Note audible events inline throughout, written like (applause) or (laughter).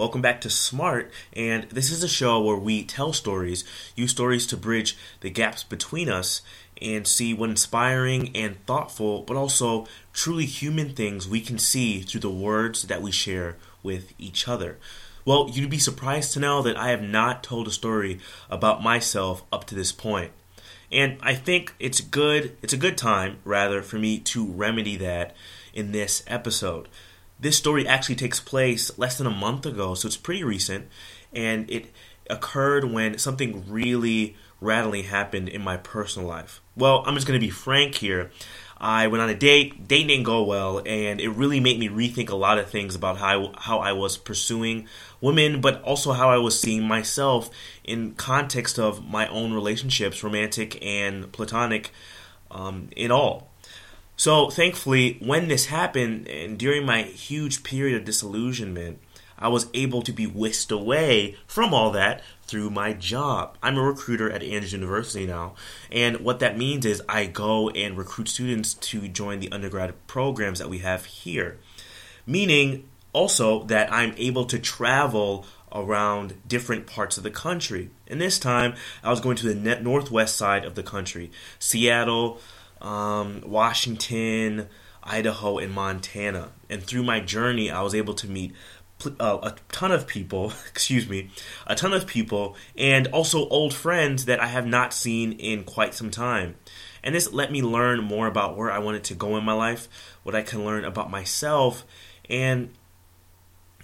Welcome back to Smart, and this is a show where we tell stories, use stories to bridge the gaps between us, and see what inspiring and thoughtful, but also truly human things we can see through the words that we share with each other. Well, you'd be surprised to know that I have not told a story about myself up to this point. And I think it's good, it's a good time, rather, for me to remedy that in this episode. This story actually takes place less than a month ago, so it's pretty recent, and it occurred when something really rattling happened in my personal life. Well, I'm just going to be frank here. I went on a date, date didn't go well, and it really made me rethink a lot of things about how how I was pursuing women, but also how I was seeing myself in context of my own relationships, romantic and platonic, um, in all. So thankfully, when this happened, and during my huge period of disillusionment, I was able to be whisked away from all that through my job. I'm a recruiter at Andrews University now, and what that means is I go and recruit students to join the undergrad programs that we have here. Meaning also that I'm able to travel around different parts of the country. And this time I was going to the northwest side of the country, Seattle, um, Washington, Idaho, and Montana. And through my journey, I was able to meet uh, a ton of people, (laughs) excuse me, a ton of people, and also old friends that I have not seen in quite some time. And this let me learn more about where I wanted to go in my life, what I can learn about myself, and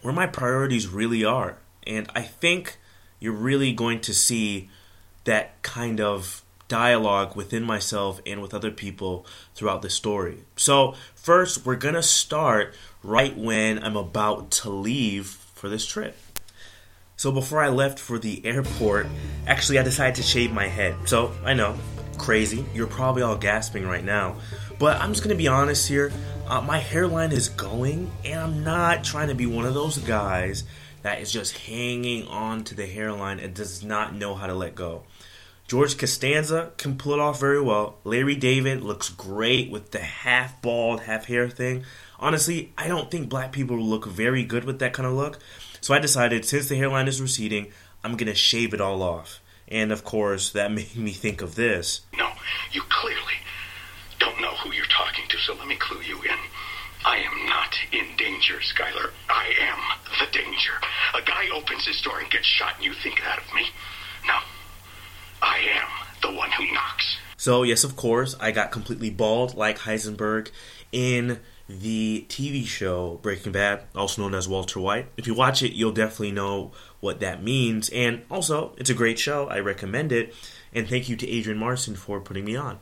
where my priorities really are. And I think you're really going to see that kind of dialogue within myself and with other people throughout the story. So, first, we're going to start right when I'm about to leave for this trip. So, before I left for the airport, actually, I decided to shave my head. So, I know, crazy. You're probably all gasping right now. But I'm just going to be honest here. Uh, my hairline is going, and I'm not trying to be one of those guys that is just hanging on to the hairline and does not know how to let go. George Costanza can pull it off very well. Larry David looks great with the half bald, half hair thing. Honestly, I don't think black people look very good with that kind of look. So I decided since the hairline is receding, I'm going to shave it all off. And of course, that (laughs) made me think of this. No, you clearly don't know who you're talking to, so let me clue you in. I am not in danger, Skyler. I am the danger. A guy opens his door and gets shot, and you think that of me? No. I am the one who knocks. So, yes, of course, I got completely bald like Heisenberg in the TV show Breaking Bad, also known as Walter White. If you watch it, you'll definitely know what that means. And also, it's a great show. I recommend it. And thank you to Adrian Marson for putting me on.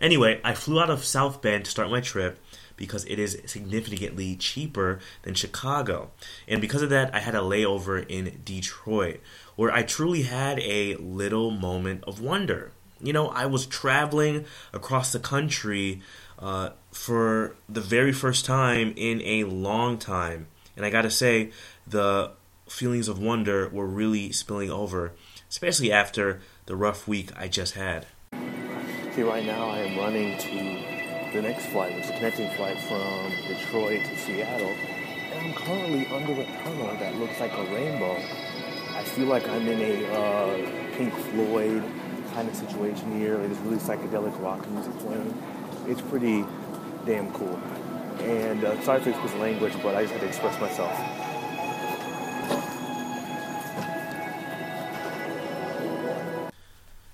Anyway, I flew out of South Bend to start my trip because it is significantly cheaper than Chicago. And because of that, I had a layover in Detroit where I truly had a little moment of wonder. You know, I was traveling across the country uh, for the very first time in a long time. And I gotta say, the feelings of wonder were really spilling over, especially after the rough week I just had. Okay, right now I am running to the next flight, which is a connecting flight from Detroit to Seattle. And I'm currently under a tunnel that looks like a rainbow. Feel like I'm in a uh, Pink Floyd kind of situation here. Like, there's really psychedelic rock music playing. It's pretty damn cool. And uh, sorry for explicit language, but I just had to express myself.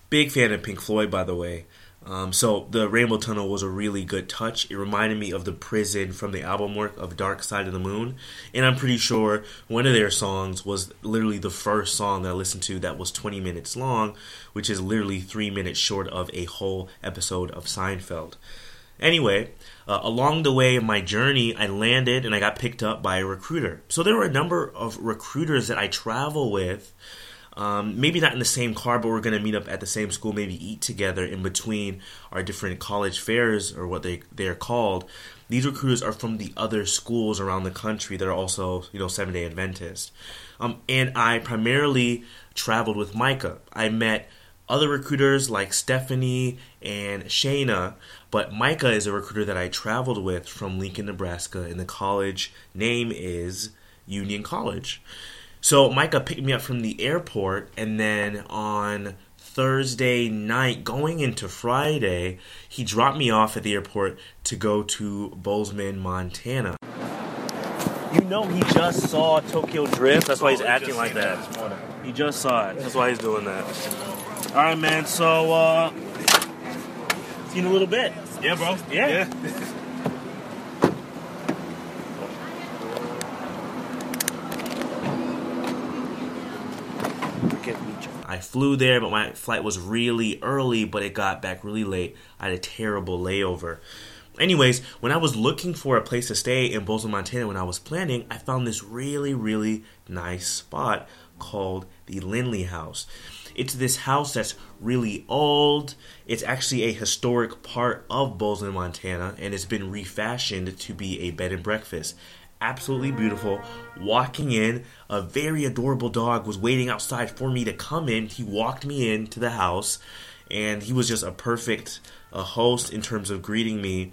Big fan of Pink Floyd, by the way. Um, so the Rainbow Tunnel was a really good touch. It reminded me of the prison from the album work of Dark Side of the Moon, and I'm pretty sure one of their songs was literally the first song that I listened to that was 20 minutes long, which is literally three minutes short of a whole episode of Seinfeld. Anyway, uh, along the way of my journey, I landed and I got picked up by a recruiter. So there were a number of recruiters that I travel with um, maybe not in the same car, but we're going to meet up at the same school, maybe eat together in between our different college fairs or what they they're called. These recruiters are from the other schools around the country that are also you know Seventh Day Adventist. Um, and I primarily traveled with Micah. I met other recruiters like Stephanie and Shayna, but Micah is a recruiter that I traveled with from Lincoln, Nebraska, and the college name is Union College. So Micah picked me up from the airport, and then on Thursday night, going into Friday, he dropped me off at the airport to go to Bozeman, Montana. You know, he just saw Tokyo Drift. That's why he's acting like that. He just saw it. That's why he's doing that. All right, man. So, uh, see you in a little bit. Yeah, bro. Yeah. I (laughs) flew there, but my flight was really early, but it got back really late. I had a terrible layover. Anyways, when I was looking for a place to stay in Bozeman, Montana, when I was planning, I found this really, really nice spot called the Lindley House. It's this house that's really old. It's actually a historic part of Bozeman, Montana, and it's been refashioned to be a bed and breakfast absolutely beautiful. Walking in, a very adorable dog was waiting outside for me to come in. He walked me into the house, and he was just a perfect uh, host in terms of greeting me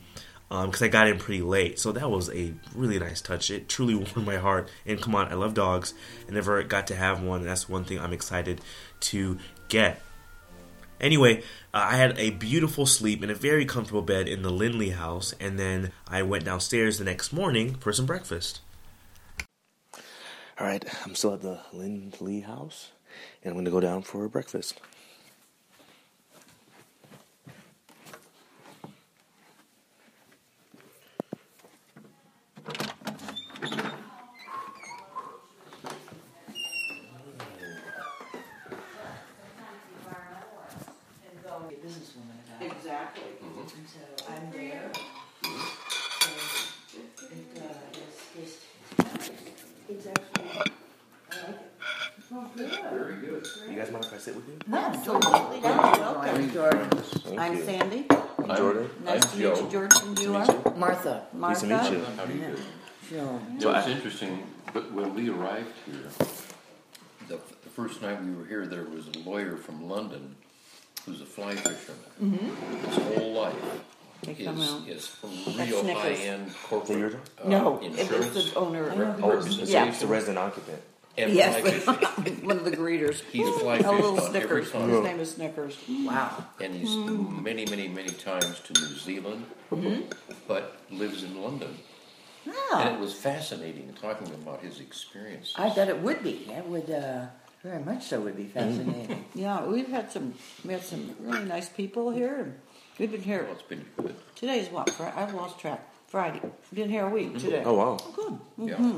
because um, I got in pretty late. So that was a really nice touch. It truly (laughs) warmed my heart. And come on, I love dogs. I never got to have one. And that's one thing I'm excited to get. Anyway, uh, I had a beautiful sleep in a very comfortable bed in the Lindley house, and then I went downstairs the next morning for some breakfast. All right, I'm still at the Lindley house, and I'm going to go down for breakfast. And so I'm there. So it uh, is just, it's actually, I like it. Oh, good. You guys mind if I sit with you? Absolutely, welcome. Jordan. Thank I'm you. Sandy. I'm Jordan. Nice to meet you, Jordan. You are? Martha. Nice Martha. to meet you. How do you do? Sure. It was interesting, but when we arrived here, the, the first night we were here, there was a lawyer from London who's a fly fisherman. His whole life They come out. is, is That's real Snickers. high-end corporate uh, No, it was insurance the owner. rep- Oh, it's, it's, representation it's the resident occupant. and Yes, fishing. (laughs) one of the greeters. He's fly A little fished on every Snickers. time. His name is Snickers. Wow. And he's many, many, many times to New Zealand, but lives in London. And it was fascinating talking about his experience. I bet it would be. That would uh, very much so. Would be fascinating. (laughs) yeah, we've had some, we had some really nice people here. and We've been here, Well, it's been good. today is what, Fri- I've lost track, Friday. Been here a week today. Oh, wow. Oh, good. Yeah.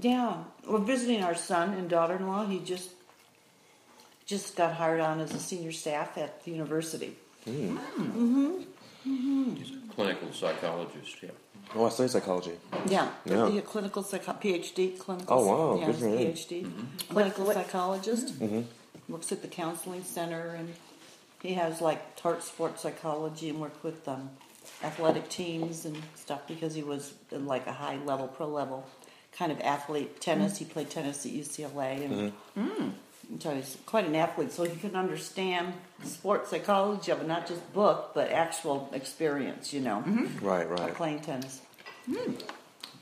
Yeah, we're visiting our son and daughter-in-law. He just just got hired on as a senior staff at the university. Mm. hmm He's a clinical psychologist, yeah. Oh, I study psychology. Yeah, Yeah. He's a clinical psycho- PhD, clinical. Oh, wow, yeah, good for him. PhD, clinical psychologist. Mm-hmm. Mm-hmm. Works at the counseling center, and he has like taught sports psychology and worked with um, athletic teams and stuff because he was in like a high level, pro level kind of athlete. Tennis, he played tennis at UCLA, and so he's quite an athlete. So he can understand sports psychology of it, not just book, but actual experience. You know, mm-hmm. Right, of right. playing tennis. Hmm.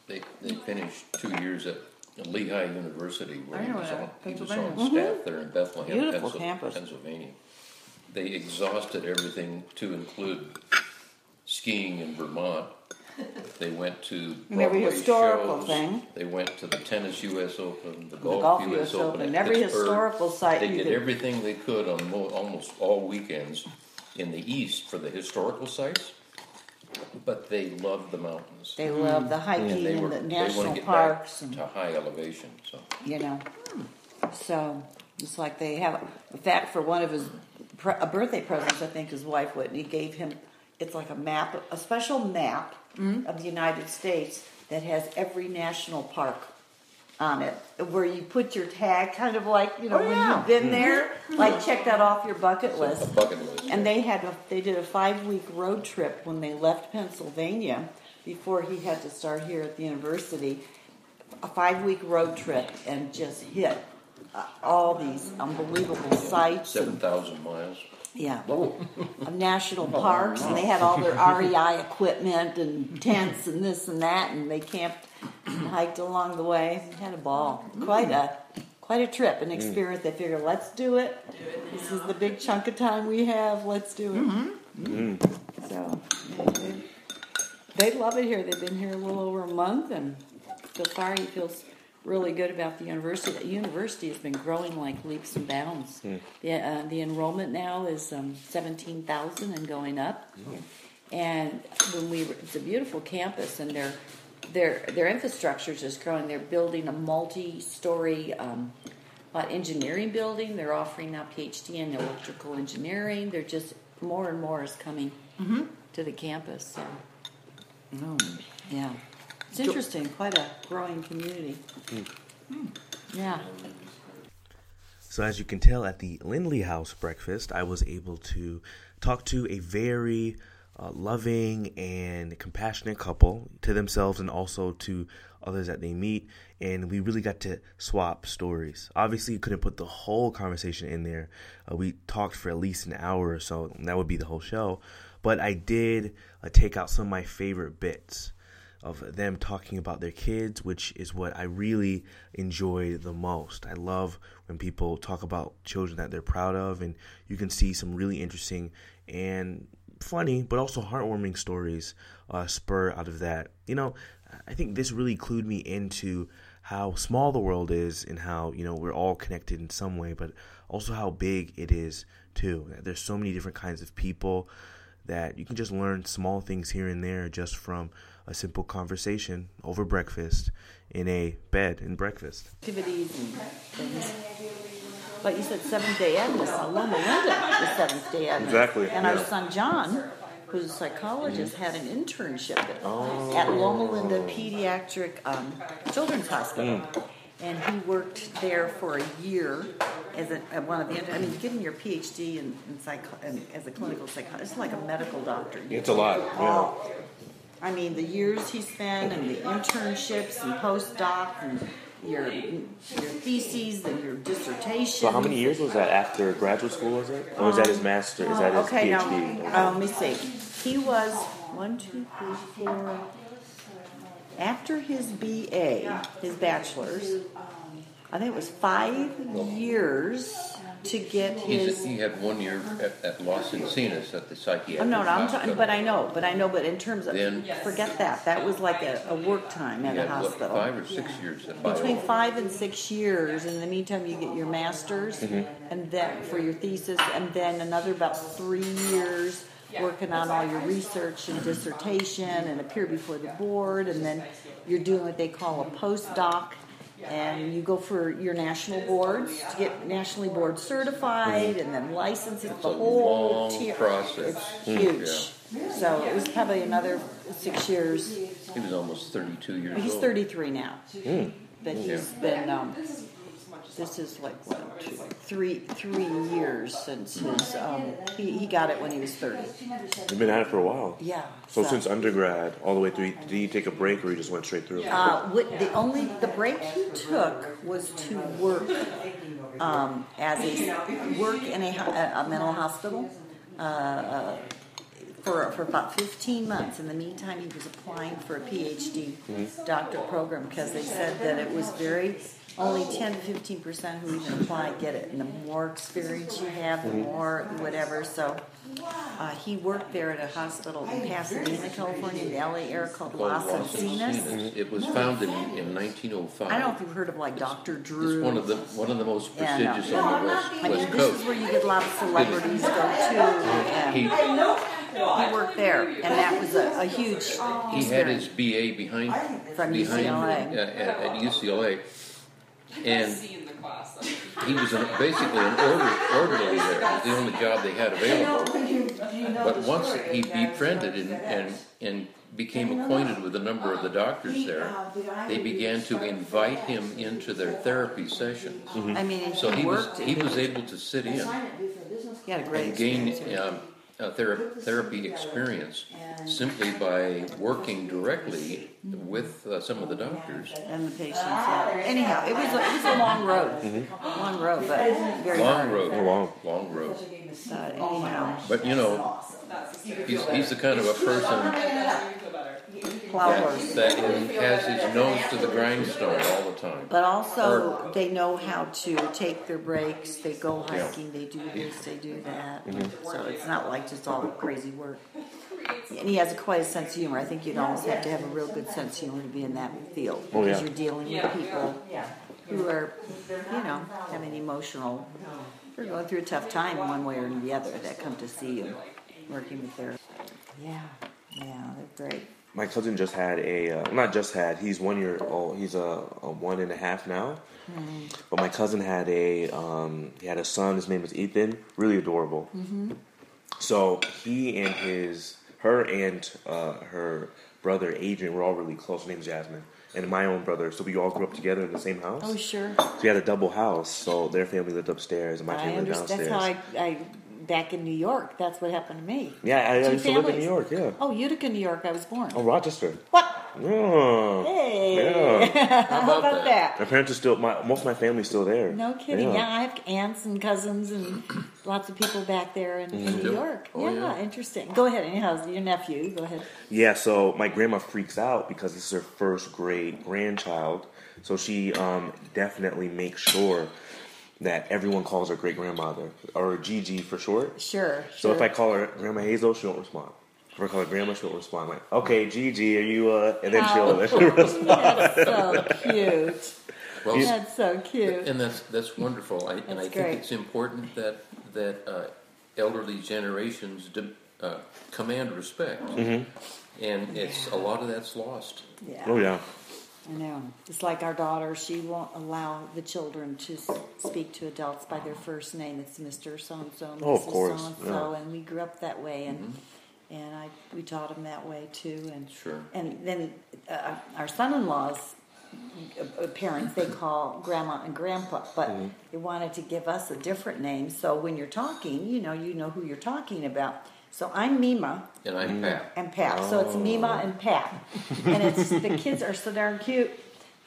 They, they finished two years at Lehigh University where he was, on, he was Pennsylvania. on staff mm-hmm. there in Bethlehem, Beautiful Pensil- campus. Pennsylvania. They exhausted everything to include skiing in Vermont. They went to And every Broadway historical shows. thing. They went to the tennis U.S. Open, the The golf, golf U.S. US Open, Open, at and every Pittsburgh. historical site They you did could- everything they could on mo- almost all weekends in the east for the historical sites, but they loved the mountains. They love the hmm. And hiking they and were the they national want to get parks, back and to high elevation. So you know. Hmm. So it's like they have. In fact, for one of his pre- a birthday presents, I think his wife Whitney gave him. It's like a map, a special map Mm-hmm. of the United States that has every national park on it, where you put your tag, kind of like you know Oh, when you've been there, like check that off your bucket a list. bucket list. And they had a, they did a five week road trip when they left Pennsylvania before he had to start here at the university. A five week road trip and just hit uh, all these unbelievable sites. Seven thousand miles. Yeah, of national (laughs) oh, parks, and they had all their REI equipment and tents and this and that, and they camped and hiked along the way, had a ball. Quite a quite a trip, an mm. experience. They figured, let's do it. This is the big chunk of time we have. Let's do it. Mm-hmm. So they, they love it here. They've been here a little over a month, and so far he feels really good about the university. The university has been growing like leaps and bounds. The uh, the enrollment now is um, seventeen thousand and going up. And when we, it's a beautiful campus, and their their their infrastructure is just growing. They're building a multi-story. Um, uh, engineering building. They're offering now PhD in electrical engineering. They're just more and more is coming to the campus. So, yeah, it's interesting. Quite a growing community. Yeah. So, as you can tell at the Lindley House breakfast, I was able to talk to a very uh, loving and compassionate couple to themselves and also to others that they meet. And we really got to swap stories. Obviously, you couldn't put the whole conversation in there. Uh, we talked for at least an hour or so, and that would be the whole show. But I did uh, take out some of my favorite bits of them talking about their kids, which is what I really enjoy the most. I love when people talk about children that they're proud of, and you can see some really interesting and funny, but also heartwarming stories uh, spur out of that. You know, I think this really clued me into how small the world is and how, you know, we're all connected in some way, but also how big it is too. There's so many different kinds of people that you can just learn small things here and there just from a simple conversation over breakfast in a bed and breakfast. Activities and things. But you said Seventh Day Adventist. Loma Linda is Seventh Day Adventist. Exactly, And our son John, who's a psychologist, had an internship at, Oh. at Loma Linda Pediatric um, Children's Hospital. Mm. And he worked there for a year as a, one of the. I mean, getting your PhD in, in psych, in, as a clinical psychologist, it's like a medical doctor. It's a lot. Yeah. I mean, the years he spent and the internships and postdoc and your your theses and your dissertation. So how many years was that after graduate school? Was it, or was that his master? Is that his okay, PhD? now, uh, let me see. He was one, two, three, four. After his BA, his bachelor's, I think it was five years to get He's, his. he had one year at, at Los Encinas at the psychiatric Oh, no, no, I'm talking, hospital. but I know, but I know, but in terms of, Then- forget that. That was like a, a work time at He a had, what, hospital. five or six years at Between Bio. five and six years. In the meantime, you get your master's, mm-hmm. and then for your thesis, and then another about three years working on all your research and dissertation, and appear before the board, and then you're doing what they call a postdoc. And you go for your national boards to get nationally board certified, and then license it the whole long tier. process. It's huge. So it was probably another six years. He was almost 32 years He's old. 33 now. Hmm. But he's been, um, this is like one, two, three, three years since his, um, he, he got it when he was 30. You've been at it for a while. Yeah. So since undergrad all the way through, did he take a break or he just went straight through? Uh, what, the only the break he took was to work um, as a work in a, a, a mental hospital uh, uh, for for about fifteen months. In the meantime, he was applying for a PhD doctor program because they said that it was very only ten to fifteen percent who even apply get it, and the more experience you have, the more whatever. So. Uh, he worked there at a hospital in Pasadena, California, in the LA area called Las Los Encinas. Encinas. It was founded in, in 1905. I don't know if you've heard of like Dr. Drew. It's one of the one of the most Yeah, no. prestigious on the west, I mean, west this is where you get a lot of celebrities go to. And He, he worked there, and that was a, a huge he had his. BA behind From behind UCLA. uh, at, at UCLA, and he was an, basically an order, orderly there. It was the only job they had available. But once he befriended and, and and became acquainted with a number of the doctors there, they began to invite him into their therapy sessions. I mean, So he he was he was able to sit in he had a great and gain um, a thera- therapy experience simply by working directly with uh, some of the doctors. and the patients. Yeah. Anyhow, it was a, it was a long road, long road, but very Long hard. road, Oh, wow. long road. But anyhow, But you know, he's, he's the kind of a person plowers. that and has his nose to the grindstone all the time. But also, they know how to take their breaks. They go hiking. They do this. They do that. Mm-hmm. So it's not like just all crazy work. And he has quite a sense of humor. I think you'd almost have to have a real good sense of humor to be in that field Oh, because yeah. you're dealing with people who are, you know, having emotional. They're going through a tough time one way or the other. That come to see you, working with their. Yeah, yeah, they're great. My cousin just had a, uh, not just had, he's one year old, he's a, a one and a half now. But my cousin had a, um, he had a son, his name is Ethan, really adorable. So he and his, her and uh, her brother Adrian were all really close. Her name's Jasmine. And my own brother, so we all grew up together in the same house. Oh, sure. So we had a double house, so their family lived upstairs and my I family lived downstairs. That's how I, I back in New York. That's what happened to me. yeah, I, I Two used to live in. New York, yeah. Oh, Utica, New York. I was born. Oh, Rochester. What? Oh. Hey. Yeah. (laughs) How about about that? that? My parents are still, my, most of my family's still there. No kidding. Yeah. I have aunts and cousins and (clears throat) lots of people back there in, in New. York. Oh, yeah, yeah. interesting. Go ahead. Anyhow, your nephew. Go ahead. Yeah, so my grandma freaks out because this is her first great grandchild. So she um, definitely makes sure that everyone calls her great grandmother, or Gigi for short. Sure. So if. I call her Grandma Hazel, she won't respond. If I call her Grandma, she'll respond like, "Okay, Gigi, are you?" Uh, and then she'll, then (laughs) she'll respond. That's so cute. Well, That's so cute. and that's that's wonderful. I, and I That's think it's important that that uh, elderly generations de- uh, command respect, and it's a lot of that's lost. Yeah. Oh yeah. I know. It's like our daughter. She won't allow the children to s- speak to adults by their first name. It's Mister So and So, Oh, of Mrs. course, So and yeah. So, and we grew up that way, and and I we taught them that way too. And Sure. And then uh, our son-in-laws. uh, Parents, they call grandma and grandpa, but they wanted to give us a different name. So when you're talking, you know, you know who you're talking about. So I'm Mima, And I'm Pat. and Pap. So it's Mima and Pap. and it's the (laughs) kids are so darn cute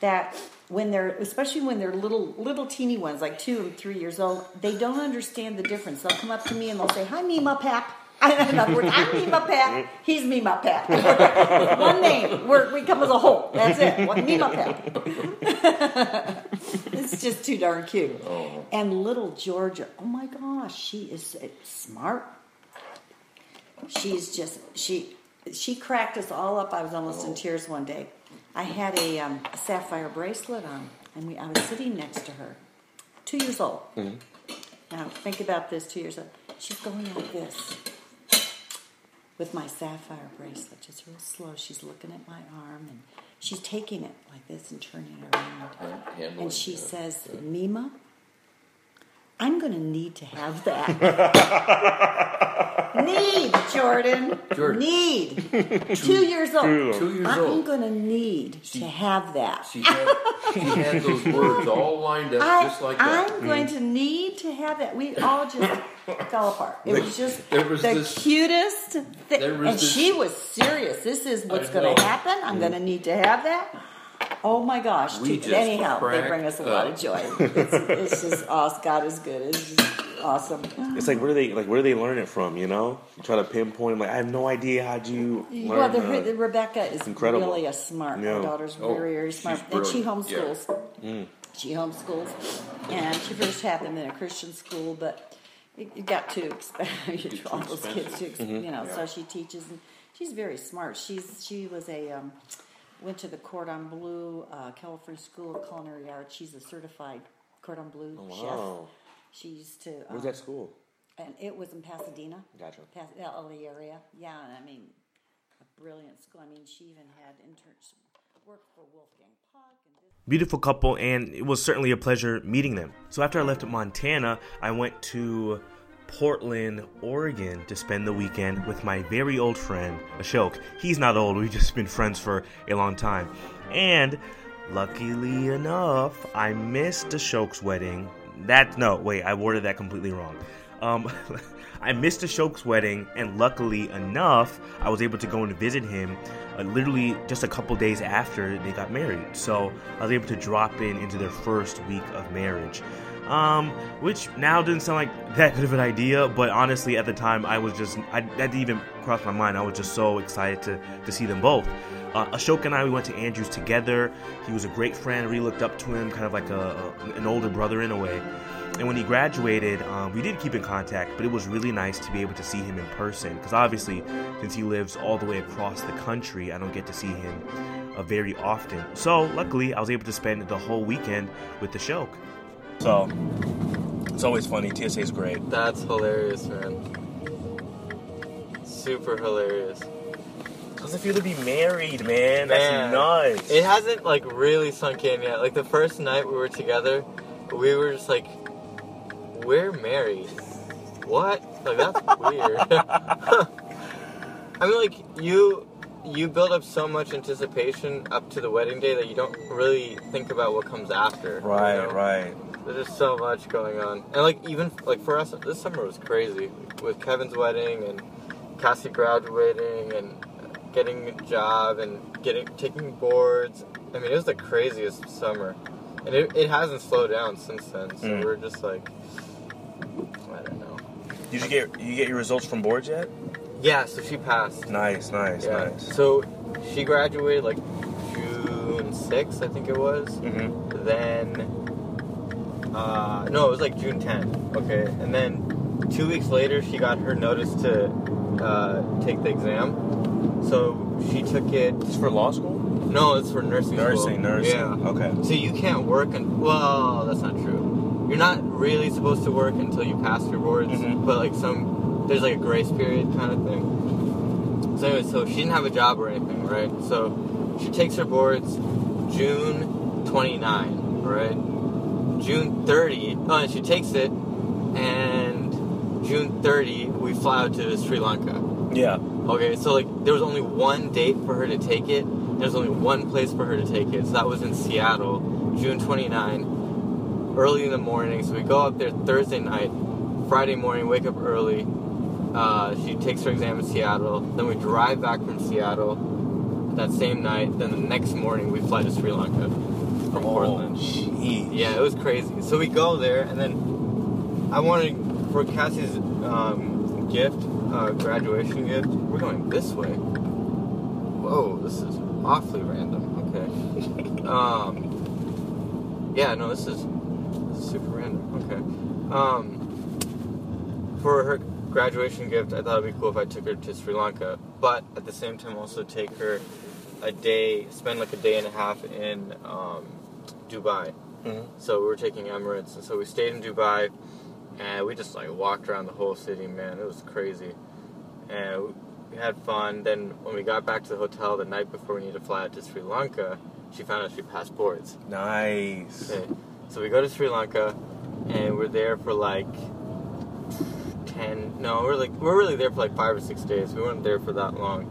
that when they're especially when they're little little teeny ones, like two and three years old, they don't understand the difference. They'll come up to me and they'll say, Hi Mima Pap. In other words, I'm Mima Pap, he's Mima Pap. (laughs) One name. We're, we come as a whole. That's it. One Mima Pap. (laughs) it's just too darn cute. Oh. And little Georgia, oh my gosh, she is uh, smart she's just she she cracked us all up. I was almost in tears one day. I had a, um, a sapphire bracelet on, and we, I was sitting next to her, two years old. Now think about this: two years old. She's going like this with my sapphire bracelet, just real slow. She's looking at my arm, and she's taking it like this and turning it around. And she says, "Mima, I'm going to need to have that." (laughs) need, Jordan. Jordan. Need. Two years old. Two years old. I'm going to need to have that. She had, she had those (laughs) words all lined up I, just like that. I'm mm-hmm. going to need to have that. We all just (laughs) fell apart. It was just There was the this- cutest thing. And this- she was serious. This is what's going to happen. I'm going to need to have that. Oh my gosh. We Two- just anyhow, they bring us a lot of joy. (laughs) It's, it's just awesome. God is good. It's just awesome. It's like where do they like where do they learn it from? You know, you try to pinpoint. Like I have no idea how do you learn. Well, the, that. the Rebecca is incredible. really a smart. Yeah. My daughter's Oh, very, very smart, and she brilliant. Yeah. homeschools. She homeschools, and she first had them in a Christian school, but it, it got too expensive. (laughs) all those kids too, ex- you know. So she teaches, and she's very smart. She's she was a um, went to the Cordon Bleu uh, California School of Culinary Arts. She's a certified Cordon Bleu Oh, chef. wow. She used to. Where's um, that school? and it was in Pasadena. Gotcha. Pas- LA area. Yeah, and I mean, a brilliant school. I mean, she even had interns work for Wolfgang Puck. And did- beautiful couple, and it was certainly a pleasure meeting them. So after I left Montana, I went to Portland, Oregon to spend the weekend with my very old friend Ashok. He's not old, we've just been friends for a long time. And luckily enough, I missed Ashok's wedding. That no, wait, I worded that completely wrong. Um, (laughs) I missed Ashok's wedding, and luckily enough, I was able to go and visit him uh, literally just a couple days after they got married. So I was able to drop in into their first week of marriage. Um, which now doesn't sound like that good of an idea, but honestly, at the time, I was just, I, that didn't even cross my mind. I was just so excited to, to see them both. Uh, Ashok and I, we went to Andrews together. He was a great friend. Really looked up to him, kind of like a, a an older brother in a way. And when he graduated, um, we did keep in contact, but it was really nice to be able to see him in person. Because obviously, since he lives all the way across the country, I don't get to see him uh, very often. So, luckily, I was able to spend the whole weekend with Ashok. So, it's always funny. TSA is great. That's hilarious, man. Super hilarious. How's it feel to be married, man? That's Man, nuts. It hasn't like really sunk in yet. Like the first night we were together, we were just like, we're married. What? Like that's (laughs) weird. (laughs) I mean, like you, you build up so much anticipation up to the wedding day that you don't really think about what comes after. you right, know? right. There's just so much going on, and like even like for us, this summer was crazy with Kevin's wedding and Cassie graduating and getting a job and getting taking boards. I mean, it was the craziest summer, and it, it hasn't slowed down since then. So Mm. we're just like, I don't know. Did you get you get your results from boards yet? Yeah, so she passed. Nice, nice, Yeah. nice. So she graduated like June 6th, I think it was. Mm-hmm. Then, uh, no, it was like June 10th. Okay, and then two weeks later, she got her notice to uh, take the exam. So she took it. It's for law school. No, it's for nursing. school. Nursing, nursing. Yeah. Okay. So you can't work and well, that's not true. You're not really supposed to work until you pass your boards, Mhm. but like some there's like a grace period kind of thing. So anyway, so she didn't have a job or anything, right? So she takes her boards June 29, right? June 30, oh, and she takes it, and June 30 we fly out to Sri Lanka. Yeah. Okay, so like there was only one date for her to take it. There's only one place for her to take it. So that was in Seattle, June 29, early in the morning. So we go up there Thursday night, Friday morning, wake up early. Uh, she takes her exam in Seattle. Then we drive back from Seattle that same night. Then the next morning we fly to Sri Lanka from Portland. Oh. Yeah, it was crazy. So we go there, and then I wanted for Cassie's um, gift, uh, graduation gift. We're going this way. Whoa, this is awfully random. Okay. (laughs) um, yeah, no, this is, this is super random. Okay. Um, for her graduation gift, I thought it'd be cool if I took her to Sri Lanka, but at the same time, also take her a day, spend like a day and a half in um, Dubai. Mhm. So we were taking Emirates, and so we stayed in Dubai, and we just like walked around the whole city. Man, it was crazy, and we- we had fun. Then when we got back to the hotel the night before we needed to fly out to Sri Lanka, she found out she passed boards. Nice. Okay, so we go to Sri Lanka, and we're there for like ten. No, we're like we're really there for like five or six days. We weren't there for that long.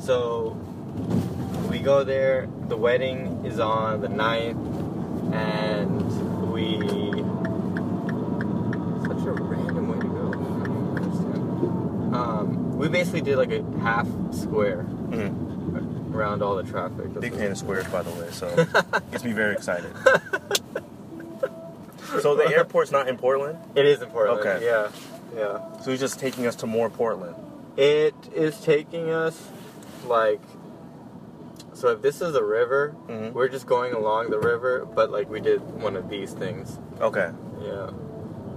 So we go there. The wedding is on the 9th, and we. Such a random way to go. I don't understand. Um, we basically did like a half square Mhm. around all the traffic. That's Big fan of squares, by the way, so (laughs) gets me very excited. so the airport's not in Portland, It is in Portland. Okay. Yeah, yeah. so he's just taking us to more Portland. It is taking us like. So if this is a river, Mhm. we're just going along the river, but like we did one of these things. Okay, Yeah.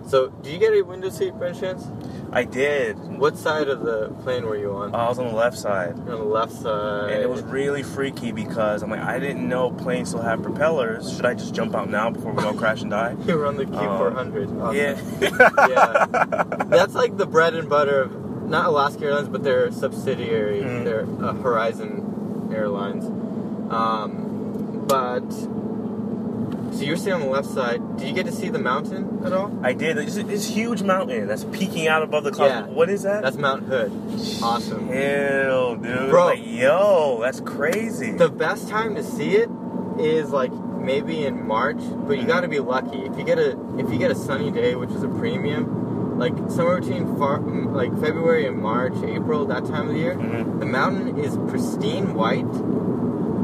So, do you get a window seat by chance? I did. What side of the plane were you on? I was on the left side, You're on the left side. and it was really freaky because I'm like, I didn't know planes still have propellers. Should I just jump out now before we all crash and die? (laughs) You were on the Q400. Awesome. Yeah. (laughs) yeah. That's like the bread and butter of not Alaska Airlines, but their subsidiary, Mhm. their uh, Horizon Airlines. Um, but so you're sitting on the left side. Did you get to see the mountain at all? I did. It's this huge mountain that's peeking out above the clouds. Yeah. What is that? That's Mount Hood. Awesome. Hell, dude. Bro. Like, yo, that's crazy. The best time to see it is like maybe in March, but you got to be lucky. If you get a if you get a sunny day, which is a premium, like somewhere between far, mm, like February and March, April, that time of the year, Mhm. the mountain is pristine white,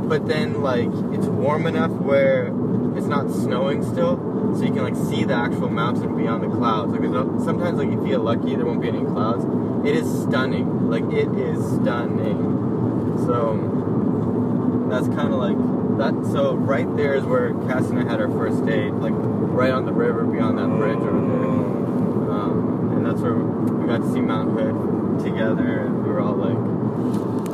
but then like it's warm enough where it's not snowing still, so you can like see the actual mountain beyond the clouds. Like no, sometimes like if you get lucky, there won't be any clouds. It is stunning. Like it is stunning. So that's kind of like that. So right there is where Cass and I had our first date, like right on the river beyond that bridge over there. Um, and that's where we got to see Mount Hood together, and we were all like,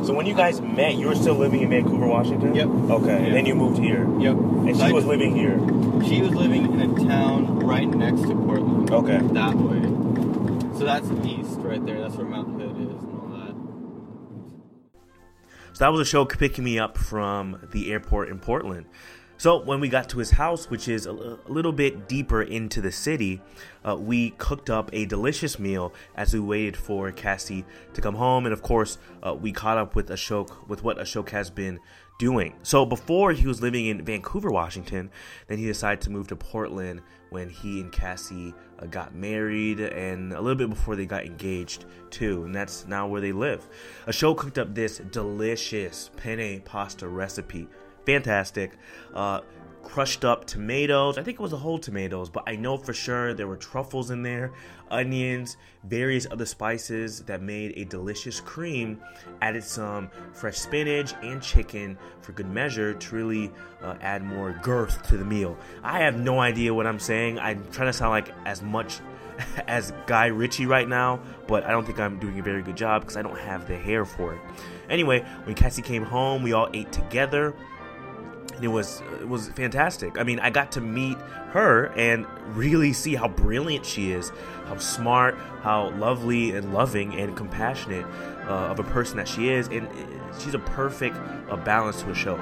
So when you guys met, you were still living in Vancouver, Washington. Yep. Okay, Yeah. and then you moved here, "Yep." and she I- was living here. She was living in a town right next to Portland. Okay. That way. So that's east right there. That's where Mount Hood is and all that. So that was Ashok picking me up from the airport in Portland. So when we got to his house, which is a, little bit deeper into the city, uh, we cooked up a delicious meal as we waited for Cassie to come home, and of course, uh, we caught up with Ashok with what Ashok has been doing. So before he was living in Vancouver, Washington, then he decided to move to Portland when he and Cassie uh, got married, and a little bit before they got engaged too, and that's now where they live. Ashok cooked up this delicious penne pasta recipe fantastic. Uh, crushed up tomatoes. I think it was the whole tomatoes, but I know for sure there were truffles in there, onions, various other spices that made a delicious cream. Added some fresh spinach and chicken for good measure to really uh, add more girth to the meal. I have no idea what I'm saying. I'm trying to sound like as much (laughs) as Guy Ritchie right now, but I don't think I'm doing a very good job because I don't have the hair for it. Anyway, when Cassie came home, we all ate together and it was it was fantastic. I mean, I got to meet her and really see how brilliant she is, how smart, how lovely and loving and compassionate uh, of a person that she is, and uh, she's a perfect uh, balance to Ashok.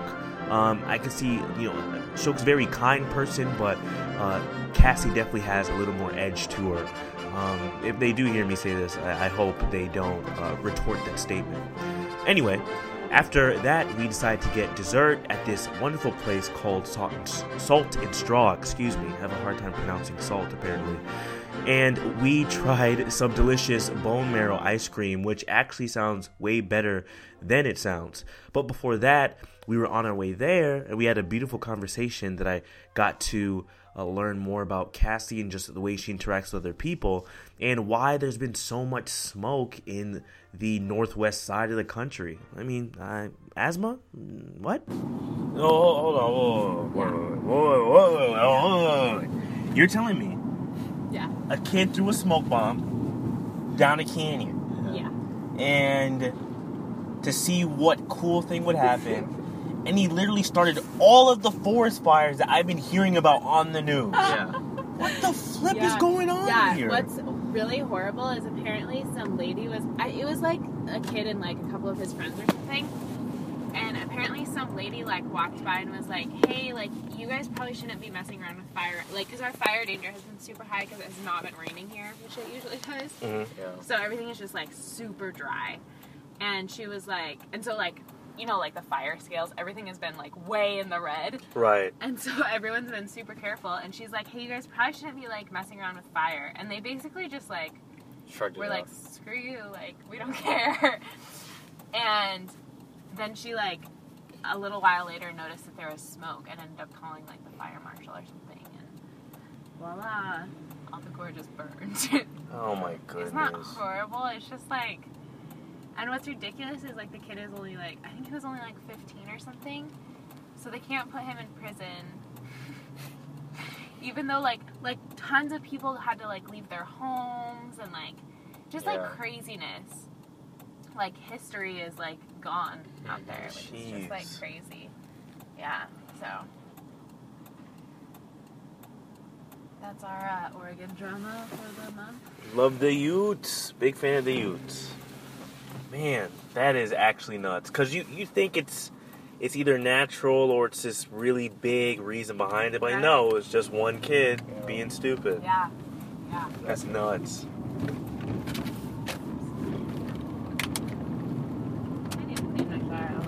Um, I can see, you know, Ashok's a very kind person, but uh, Cassie definitely has a little more edge to her. Um, if they do hear me say this, I, I hope they don't uh, retort that statement. Anyway, after that, we decided to get dessert at this wonderful place called Salt and, Salt and Straw. Excuse me, I have a hard time pronouncing salt apparently. And we (laughs) tried some delicious bone marrow ice cream, which actually sounds way better than it sounds. But before that, we were on our way there, and we had a beautiful conversation that I got to uh, learn more about Cassie and just the way she interacts with other people, and why there's been so much smoke in the northwest side of the country. I mean, uh, asthma? Mm, What? Oh, hold on. Whoa, whoa, whoa, whoa, whoa, whoa. You're telling me Yeah. a kid threw a smoke bomb down a canyon Yeah. and to see what cool thing would happen. And he literally started all of the forest fires that I've been hearing about on the news. Yeah. (laughs) What the flip is going on yeah. here? What's really horrible is apparently some lady was. I, it was like a kid and like a couple of his friends or something. And apparently some lady like walked by and was like, "Hey, like you guys probably shouldn't be messing around with fire, like because our fire danger has been super high because it has not been raining here, which it usually does. Mhm. Yeah. So everything is just like super dry. And she was like, and so like you know like the fire scales, everything has been like way in the red. Right. And so (laughs) everyone's been super careful. And she's like, hey, you guys probably shouldn't be like messing around with fire. And they basically just like Shrugged were like, off. screw you, like we don't (laughs) care. and then she like a little while later noticed that there was smoke and ended up calling like the fire marshal or something. And voila, all the gorgeous burned. (laughs) Oh my goodness. It's not horrible. It's just like, and what's ridiculous is like the kid is only like I think he was only like 15 or something, so they can't put him in prison. Even though like like tons of people had to like leave their homes and like just like craziness. Like history is like gone out there, which is just like crazy. Yeah. So. That's our uh, Oregon drama for the month. Love the Utes. Big fan of the Utes. Man, that is actually nuts. Cause you you think it's it's either natural or it's this really big reason behind it, but Right. no, it's just one kid being stupid. Yeah. Yeah. That's nuts. I need to clean my car out.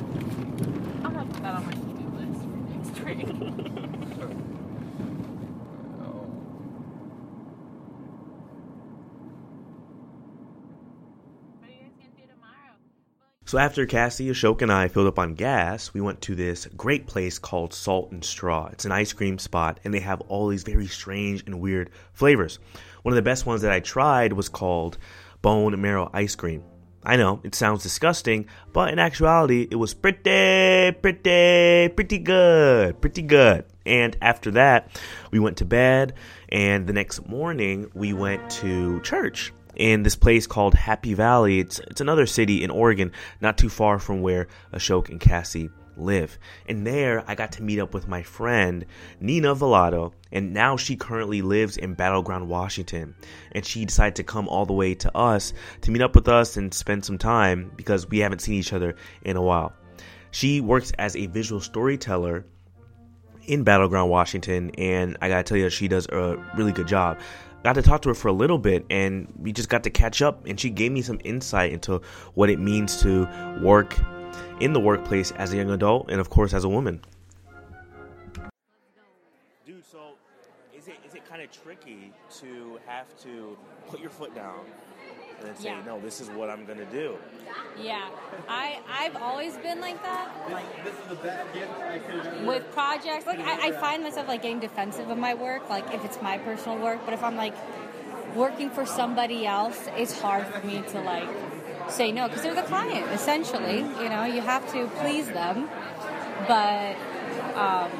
I'm gonna put that on my to-do list for next week. what are you guys gonna do tomorrow? So after Cassie, Ashok, and I filled up on gas, we went to this great place called Salt and Straw. It's an ice cream spot, and they have all these very strange and weird flavors. One of the best ones that I tried was called bone marrow ice cream. I know it sounds disgusting, but in actuality, it was pretty, pretty, pretty good, pretty good. And after that, we went to bed, and the next morning, we went to church in this place called Happy Valley. It's, it's another city in Oregon, not too far from where Ashok and Cassie live. And there, I got to meet up with my friend, Nina Velado, and now she currently lives in Battle Ground, Washington. And she decided to come all the way to us to meet up with us and spend some time because we haven't seen each other in a while. She works as a visual storyteller in Battle Ground, Washington, and I gotta tell you, she does a really good job. Got to talk to her for a little bit, and we just got to catch up, and she gave me some insight into what it means to work in the workplace as a young adult and, of course, as a woman. Dude, so is it is it kind of tricky to have to put your foot down and then say, Yeah. no, this is what I'm gonna do? Yeah, I I've always been like that. Like I can do it. With projects, like I, I find myself like getting defensive of my work, like if it's my personal work. But if I'm like working for somebody else, it's hard for me to like say no because they're the client essentially. You know, you have to please them. But um,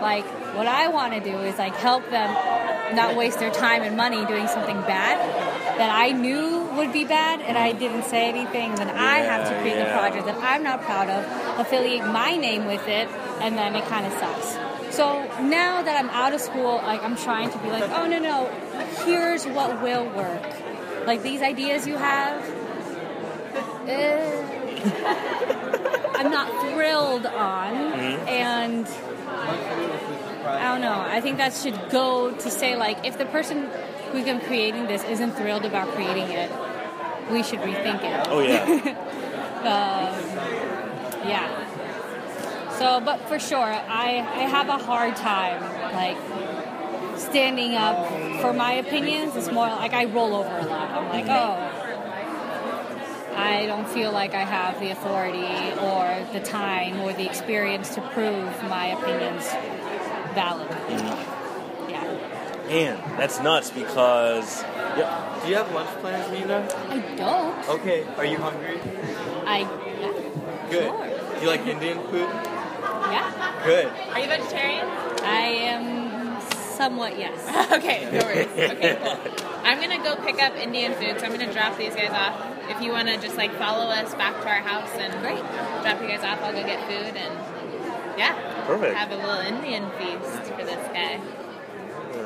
like what I want to do is like help them not waste their time and money doing something bad that I knew would be bad and I didn't say anything. Then I have to create the yeah. project that I'm not proud of, affiliate my name with it, and then it kind of sucks. So now that I'm out of school, like I'm trying to be like, oh no no, here's what will work. Like these ideas you have. eh, I'm not thrilled on, Mhm. and I don't know. I think that should go to say like if the person who's been creating this isn't thrilled about creating it, we should rethink it. Oh, yeah. (laughs) um, yeah. So, but for sure, I I have a hard time like standing up for my opinions. It's more like I roll over a lot. I'm like, oh. I don't feel like I have the authority or the time or the experience to prove my opinions valid. Yeah. And that's nuts because. Yeah. Do you have lunch plans, Nina? I don't. Okay. Are you hungry? I yeah. Good. Sure. Do you like Indian food? Yeah. Good. Are you vegetarian? I am somewhat yes. (laughs) okay, no worries. Okay, cool. (laughs) I'm gonna go pick up Indian food, so I'm gonna drop these guys off. If you wanna just like follow us back to our house and Great. drop you guys off, I'll go get food and yeah, Perfect. have a little Indian feast for this guy.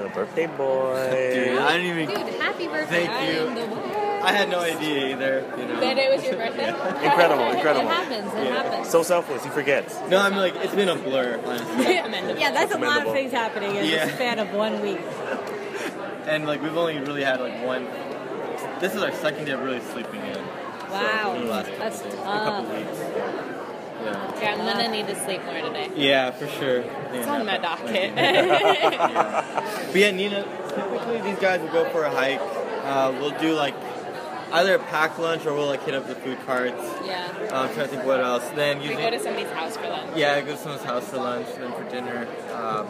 Uh, birthday boy. (laughs) Dude, I didn't even. Dude, happy birthday. Thank I you. am the worst. I had no idea either. You know. That it was your birthday? (laughs) Incredible, incredible. It happens. It happens. So selfless, he forgets. No, I'm like it's been a blur. Honestly. (laughs) yeah, that's a lot of things happening in Yeah. the span of one week. and like we've only really had like one. This is our second day of really sleeping in. Wow, for the last that's couple, tough. couple weeks. Yeah. Yeah, I'm gonna need to sleep more today. Yeah, for sure. It's on my docket. (laughs) But yeah, Nina, typically these guys will go for a hike. Uh, we'll do like either a packed lunch or we'll like hit up the food carts. Yeah. Uh, I'm trying to think what else. Then we usually go to somebody's house for lunch. yeah, go to someone's house for lunch, then for dinner. Um,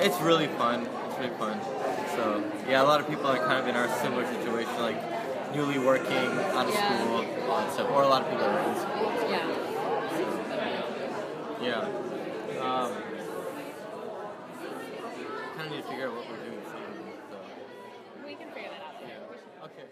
it's really fun. It's really fun. So yeah, a lot of people are kind of in our similar situation, like newly working out of Yeah. school and stuff, or a lot of people are in school. Yeah. Yeah. Um, kind of need to figure out what we're doing. So. We can figure that out. Yeah. Okay.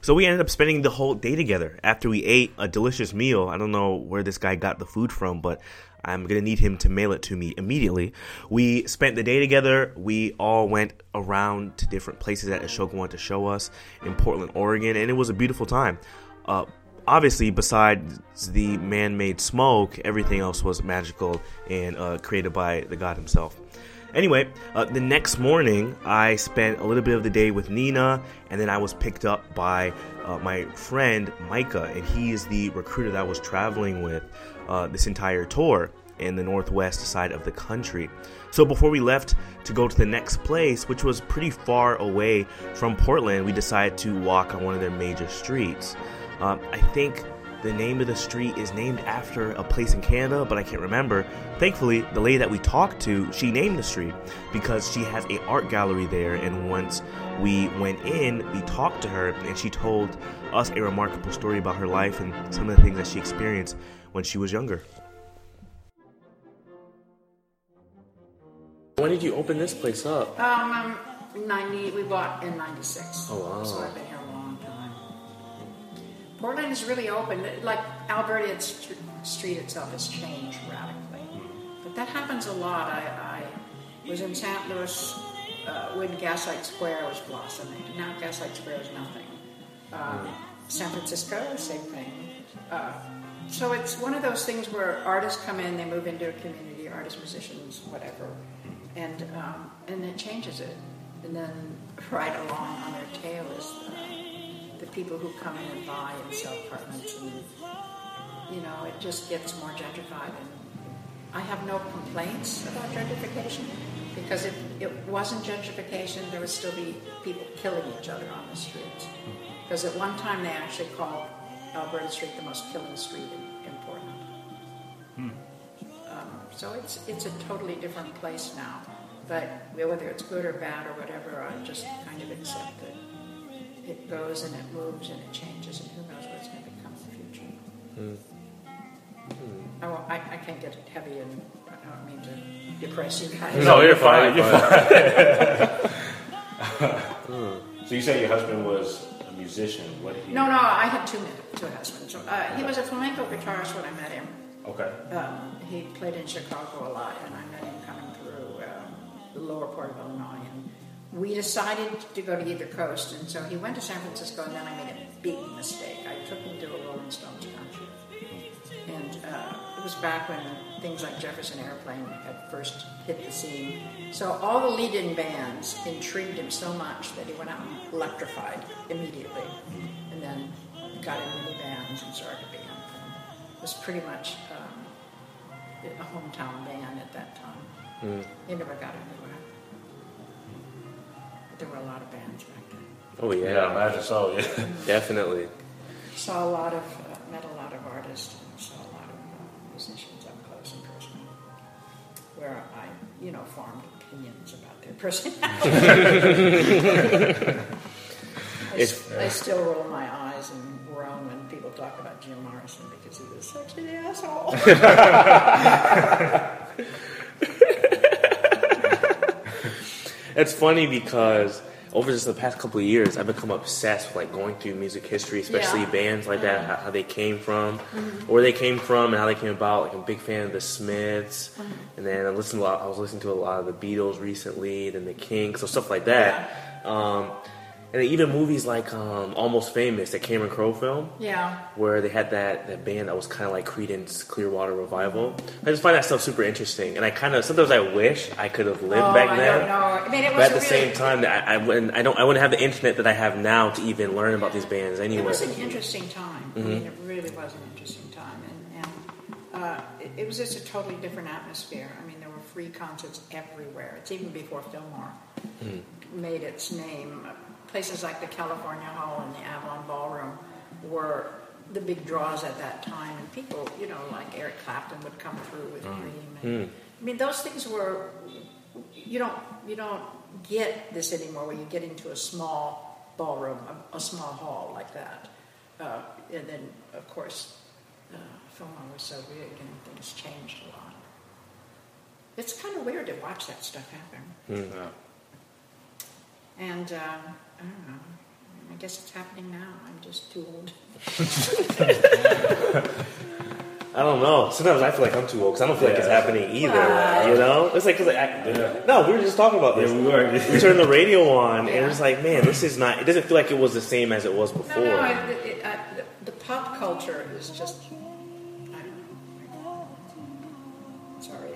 So we ended up spending the whole day together after we ate a delicious meal. I don't know where this guy got the food from, but I'm gonna need him to mail it to me immediately. We spent the day together. We all went around to different places that Ashoka wanted to show us in Portland, Oregon, and it was a beautiful time. Uh, obviously, besides the man-made smoke, everything else was magical and uh, created by the god himself. Anyway, uh, the next morning, I spent a little bit of the day with Nina, and then I was picked up by uh, my friend Micah, and he is the recruiter that I was traveling with uh, this entire tour in the northwest side of the country. So before we left to go to the next place, which was pretty far away from Portland, we decided to walk on one of their major streets. Um, I think the name of the street is named after a place in Canada, but I can't remember. Thankfully, the lady that we talked to, she named the street because she has a art gallery there. And once we went in, we talked to her, and she told us a remarkable story about her life and some of the things that she experienced when she was younger. When did you open this place up? Um, um, 90, we bought in 96. Oh, wow. So I've been here a long time. Portland is really open. Like Alberta St- Street itself has changed radically. But that happens a lot. I, I was in St. Louis uh, when Gaslight Square was blossoming. Now Gaslight Square is nothing. Um, San Francisco, same thing. Uh, so it's one of those things where artists come in, they move into a community, artists, musicians, whatever, and um, and it changes it. And then (laughs) right along on their tail is uh, the people who come in and buy and sell apartments, and you know it just gets more gentrified. And I have no complaints about gentrification because if it wasn't gentrification, there would still be people killing each other on the streets. Because at one time they actually called Alberta Street the most killing street in, in Portland. Um, so it's it's a totally different place now. But whether it's good or bad or whatever, I just kind of accept it. It goes and it moves and it changes, and who knows what it's going to become in the future. I, won't, I, I can't get heavy and I don't mean to depress you guys. No, you're fine. You're fine. (laughs) so you say your husband was a musician. What did he? No, no, I had two, two husbands. Uh, he was a flamenco guitarist when I met him. Okay. Um, he played in Chicago a lot, and I met him coming through um, the lower part of Illinois. And we decided to go to either coast, and so he went to San Francisco, and then I made a big mistake. I took him to a Rolling Stones concert, and uh, it was back when things like Jefferson Airplane had first hit the scene. So all the lead-in bands intrigued him so much that he went out and electrified immediately, and then got into the bands and started a band. And it was pretty much um, a hometown band at that time. Mm. He never got anywhere. But there were a lot of bands back then. Oh yeah, Yeah, I imagine so. Yeah. definitely. Saw a lot of, uh, met a lot of artists, and saw a lot of uh, musicians up close and personal, where I, you know, formed opinions about their personality. (laughs) I, It's- I still roll my eyes and groan when people talk about Jim Morrison because he was such an asshole. (laughs) It's funny because over just the past couple of years, I've become obsessed with like going through music history, especially Yeah. bands like that, how, how they came from, Mhm. where they came from, and how they came about. Like I'm a big fan of the Smiths, Mhm. and then I listened a lot. I was listening to a lot of the Beatles recently, then the Kinks, so stuff like that. Um, and even movies like um, Almost Famous, that Cameron Crowe film. Yeah. Where they had that, that band that was kind of like Creedence Clearwater Revival. I just find that stuff super interesting, and I kind of sometimes I wish I could have lived Oh, back I then. don't know. I mean, it was but at the really- same time, I, I wouldn't. I don't. I wouldn't have the internet that I have now to even learn about these bands anyway. It was an interesting time. I Mhm. mean, it really was an interesting time, and, and uh, it, it was just a totally different atmosphere. I mean, there were free concerts everywhere. It's even before Fillmore Mm. made its name. Places like the California Hall and the Avalon Ballroom were the big draws at that time, and people, you know, like Eric Clapton would come through with Cream. And, Mm. I mean, those things were you don't you don't get this anymore where you get into a small ballroom, a, a small hall like that, uh, and then of course, uh, Fillmore was so big and things changed a lot. It's kind of weird to watch that stuff happen, Mm. and um, I don't know. I guess it's happening now. I'm just too old. (laughs) I don't know. Sometimes I feel like I'm too old because I don't feel like it's happening either. Wow. You know, it's like 'cause I, no, we were just talking about this. Yeah, we were. we turned the (laughs) radio on, and it's like, man, this is not. It doesn't feel like it was the same as it was before. No, no, it, it, uh, the, the pop culture is just. I don't know. Sorry.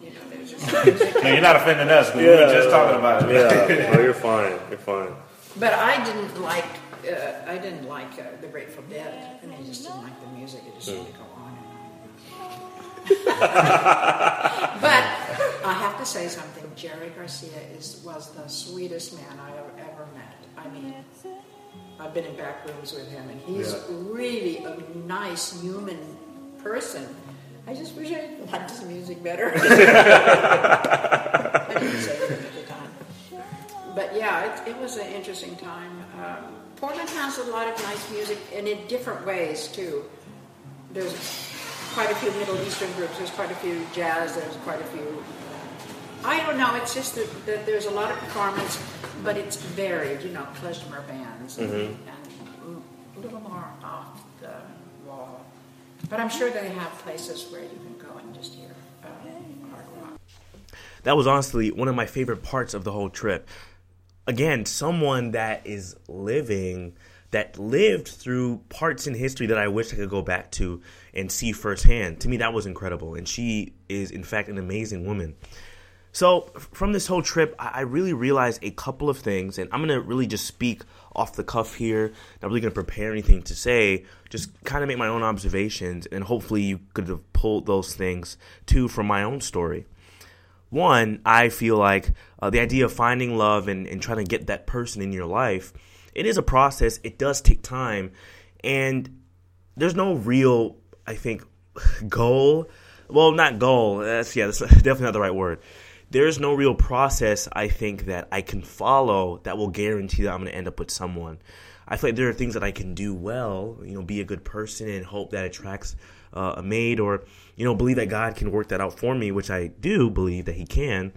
you know, just... (laughs) no, you're not offending us. We were just talking about it. Yeah, no, you're fine. You're fine. But I didn't like. Uh, I didn't like uh, the Grateful Dead. I mean, I just didn't like the music. It just seemed to go on and on. (laughs) but I have to say something. Jerry Garcia is was the sweetest man I have ever met. I mean, I've been in back rooms with him, and he's Yeah. really a nice human person. I just wish I liked his music better. (laughs) (laughs) I didn't say it at the time. But yeah, it, it was an interesting time. Um, Portland has a lot of nice music, and in different ways too. There's quite a few Middle Eastern groups. There's quite a few jazz. There's quite a few. I don't know. It's just that, that there's a lot of performance, but it's varied. You know, klezmer bands and, Mhm. and a little more off the wall. But I'm sure they have places where you can go and just hear uh. That was honestly one of my favorite parts of the whole trip. Again, someone that is living, that lived through parts in history that I wish I could go back to and see firsthand. To me, that was incredible. And she is, in fact, an amazing woman. So, from this whole trip, I really realized a couple of things, and I'm to really just speak off the cuff here. Not really to prepare anything to say, just kind of make my own observations, and hopefully, you could have pulled those things too from my own story. One, I feel like uh, the idea of finding love and, and trying to get that person in your life, it is a process. It does take time. And there's no real, I think, (sighs) goal. Well, not goal. That's, yeah, that's (laughs) definitely not the right word. There's no real process, I think, that I can follow that will guarantee that I'm going to end up with someone. I feel like there are things that I can do well, you know, be a good person and hope that attracts uh, a maid or, you know, believe that God can work that out for me, which I do believe that He can.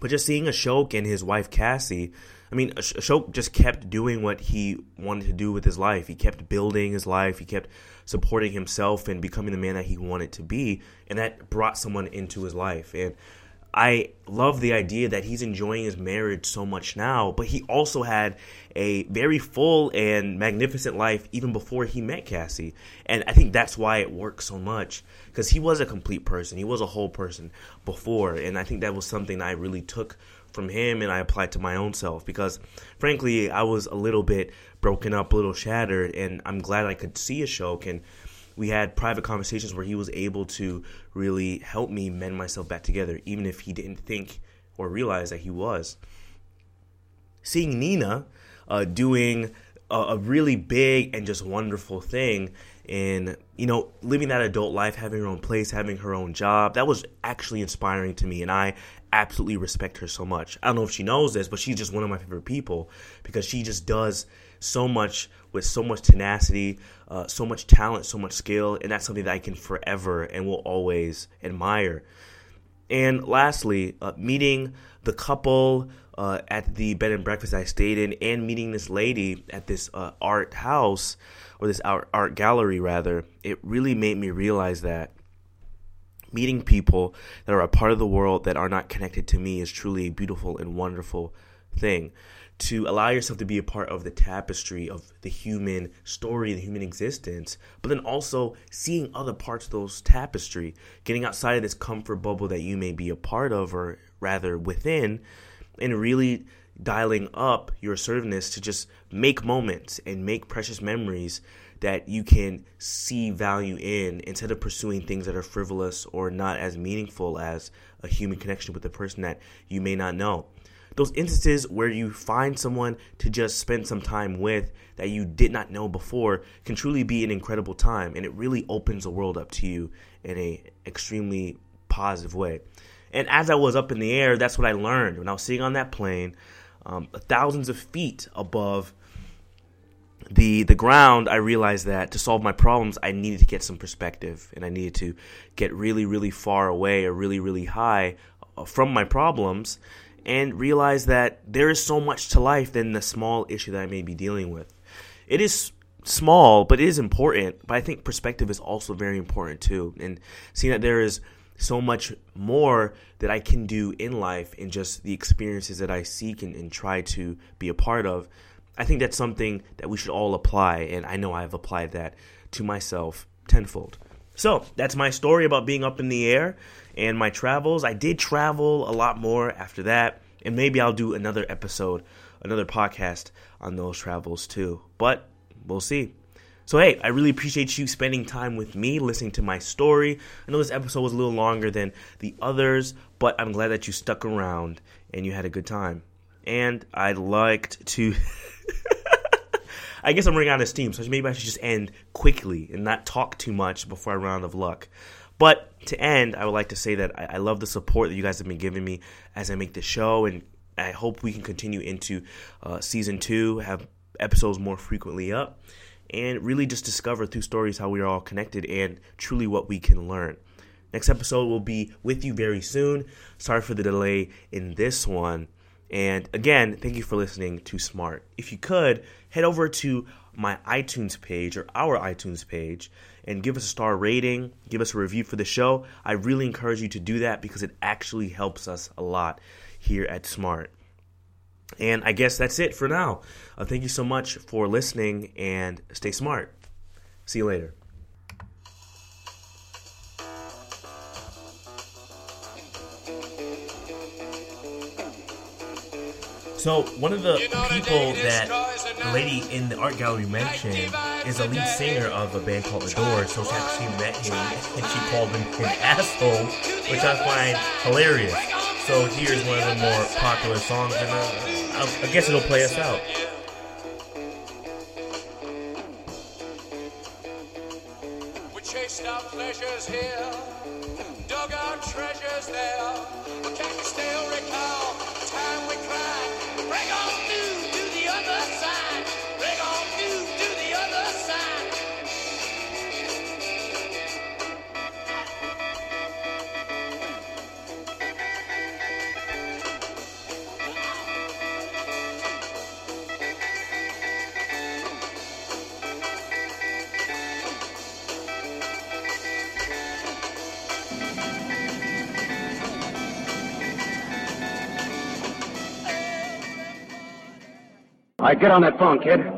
But just seeing Ashok and his wife Cassie, I mean, Ash- Ashok just kept doing what he wanted to do with his life. He kept building his life. He kept supporting himself and becoming the man that he wanted to be. And that brought someone into his life. And I love the idea that he's enjoying his marriage so much now, but he also had a very full and magnificent life even before he met Cassie. And I think that's why it works so much because he was a complete person. He was a whole person before. And I think that was something I really took from him and I applied to my own self because frankly, I was a little bit broken up, a little shattered. And I'm glad I could see Ashok and we had private conversations where he was able to really help me mend myself back together, even if he didn't think or realize that he was. Seeing Nina uh, doing a, a really big and just wonderful thing in, you know, living that adult life, having her own place, having her own job, that was actually inspiring to me. And I absolutely respect her so much. I don't know if she knows this, but she's just one of my favorite people because she just does so much with so much tenacity, uh, so much talent, so much skill, and that's something that I can forever and will always admire. And lastly, uh, meeting the couple uh, at the bed and breakfast I stayed in, and meeting this lady at this uh, art house or this art, art gallery, rather, it really made me realize that meeting people that are a part of the world that are not connected to me is truly a beautiful and wonderful thing. To allow yourself to be a part of the tapestry of the human story, the human existence, but then also seeing other parts of those tapestry, getting outside of this comfort bubble that you may be a part of, or rather within, and really dialing up your assertiveness to just make moments and make precious memories that you can see value in instead of pursuing things that are frivolous or not as meaningful as a human connection with a person that you may not know. Those instances where you find someone to just spend some time with that you did not know before can truly be an incredible time and it really opens the world up to you in a extremely positive way. And as I was up in the air, that's what I learned when I was sitting on that plane, um, thousands of feet above the the ground. I realized that to solve my problems, I needed to get some perspective, and I needed to get really, really far away or really, really high uh, from my problems, and realize that there is so much to life than the small issue that I may be dealing with. It is small, but it is important. But I think perspective is also very important too, and seeing that there is so much more that I can do in life and just the experiences that I seek and, and, try to be a part of. I think that's something that we should all apply, and I know I've applied that to myself tenfold. So that's my story about being up in the air and my travels. I did travel a lot more after that, and maybe I'll do another episode, another podcast on those travels too. But we'll see. So, hey, I really appreciate you spending time with me, listening to my story. I know this episode was a little longer than the others, but I'm glad that you stuck around and you had a good time. And I'd liked to. (laughs) I guess I'm running out of steam, so maybe I should just end quickly and not talk too much before I run out of luck. But to end, I would like to say that I, I love the support that you guys have been giving me as I make the show, and I hope we can continue into uh, season two, have episodes more frequently up, and really just discover through stories how we are all connected and truly what we can learn. Next episode will be with you very soon. Sorry for the delay in this one. And again, thank you for listening to Smart. If you could, head over to my iTunes page or our iTunes page and give us a star rating, give us a review for the show. I really encourage you to do that because it actually helps us a lot here at Smart. And I guess that's it for now. Uh, thank you so much for listening and stay smart. See you later. So one of the people that the lady in the art gallery mentioned is a lead singer of a band called The Doors. So she actually met him and she called him an asshole, which I find hilarious. So here's one of the more popular songs, and uh, I guess it'll play us out. We chased our pleasures here, dug our treasures there. Get on that phone, kid.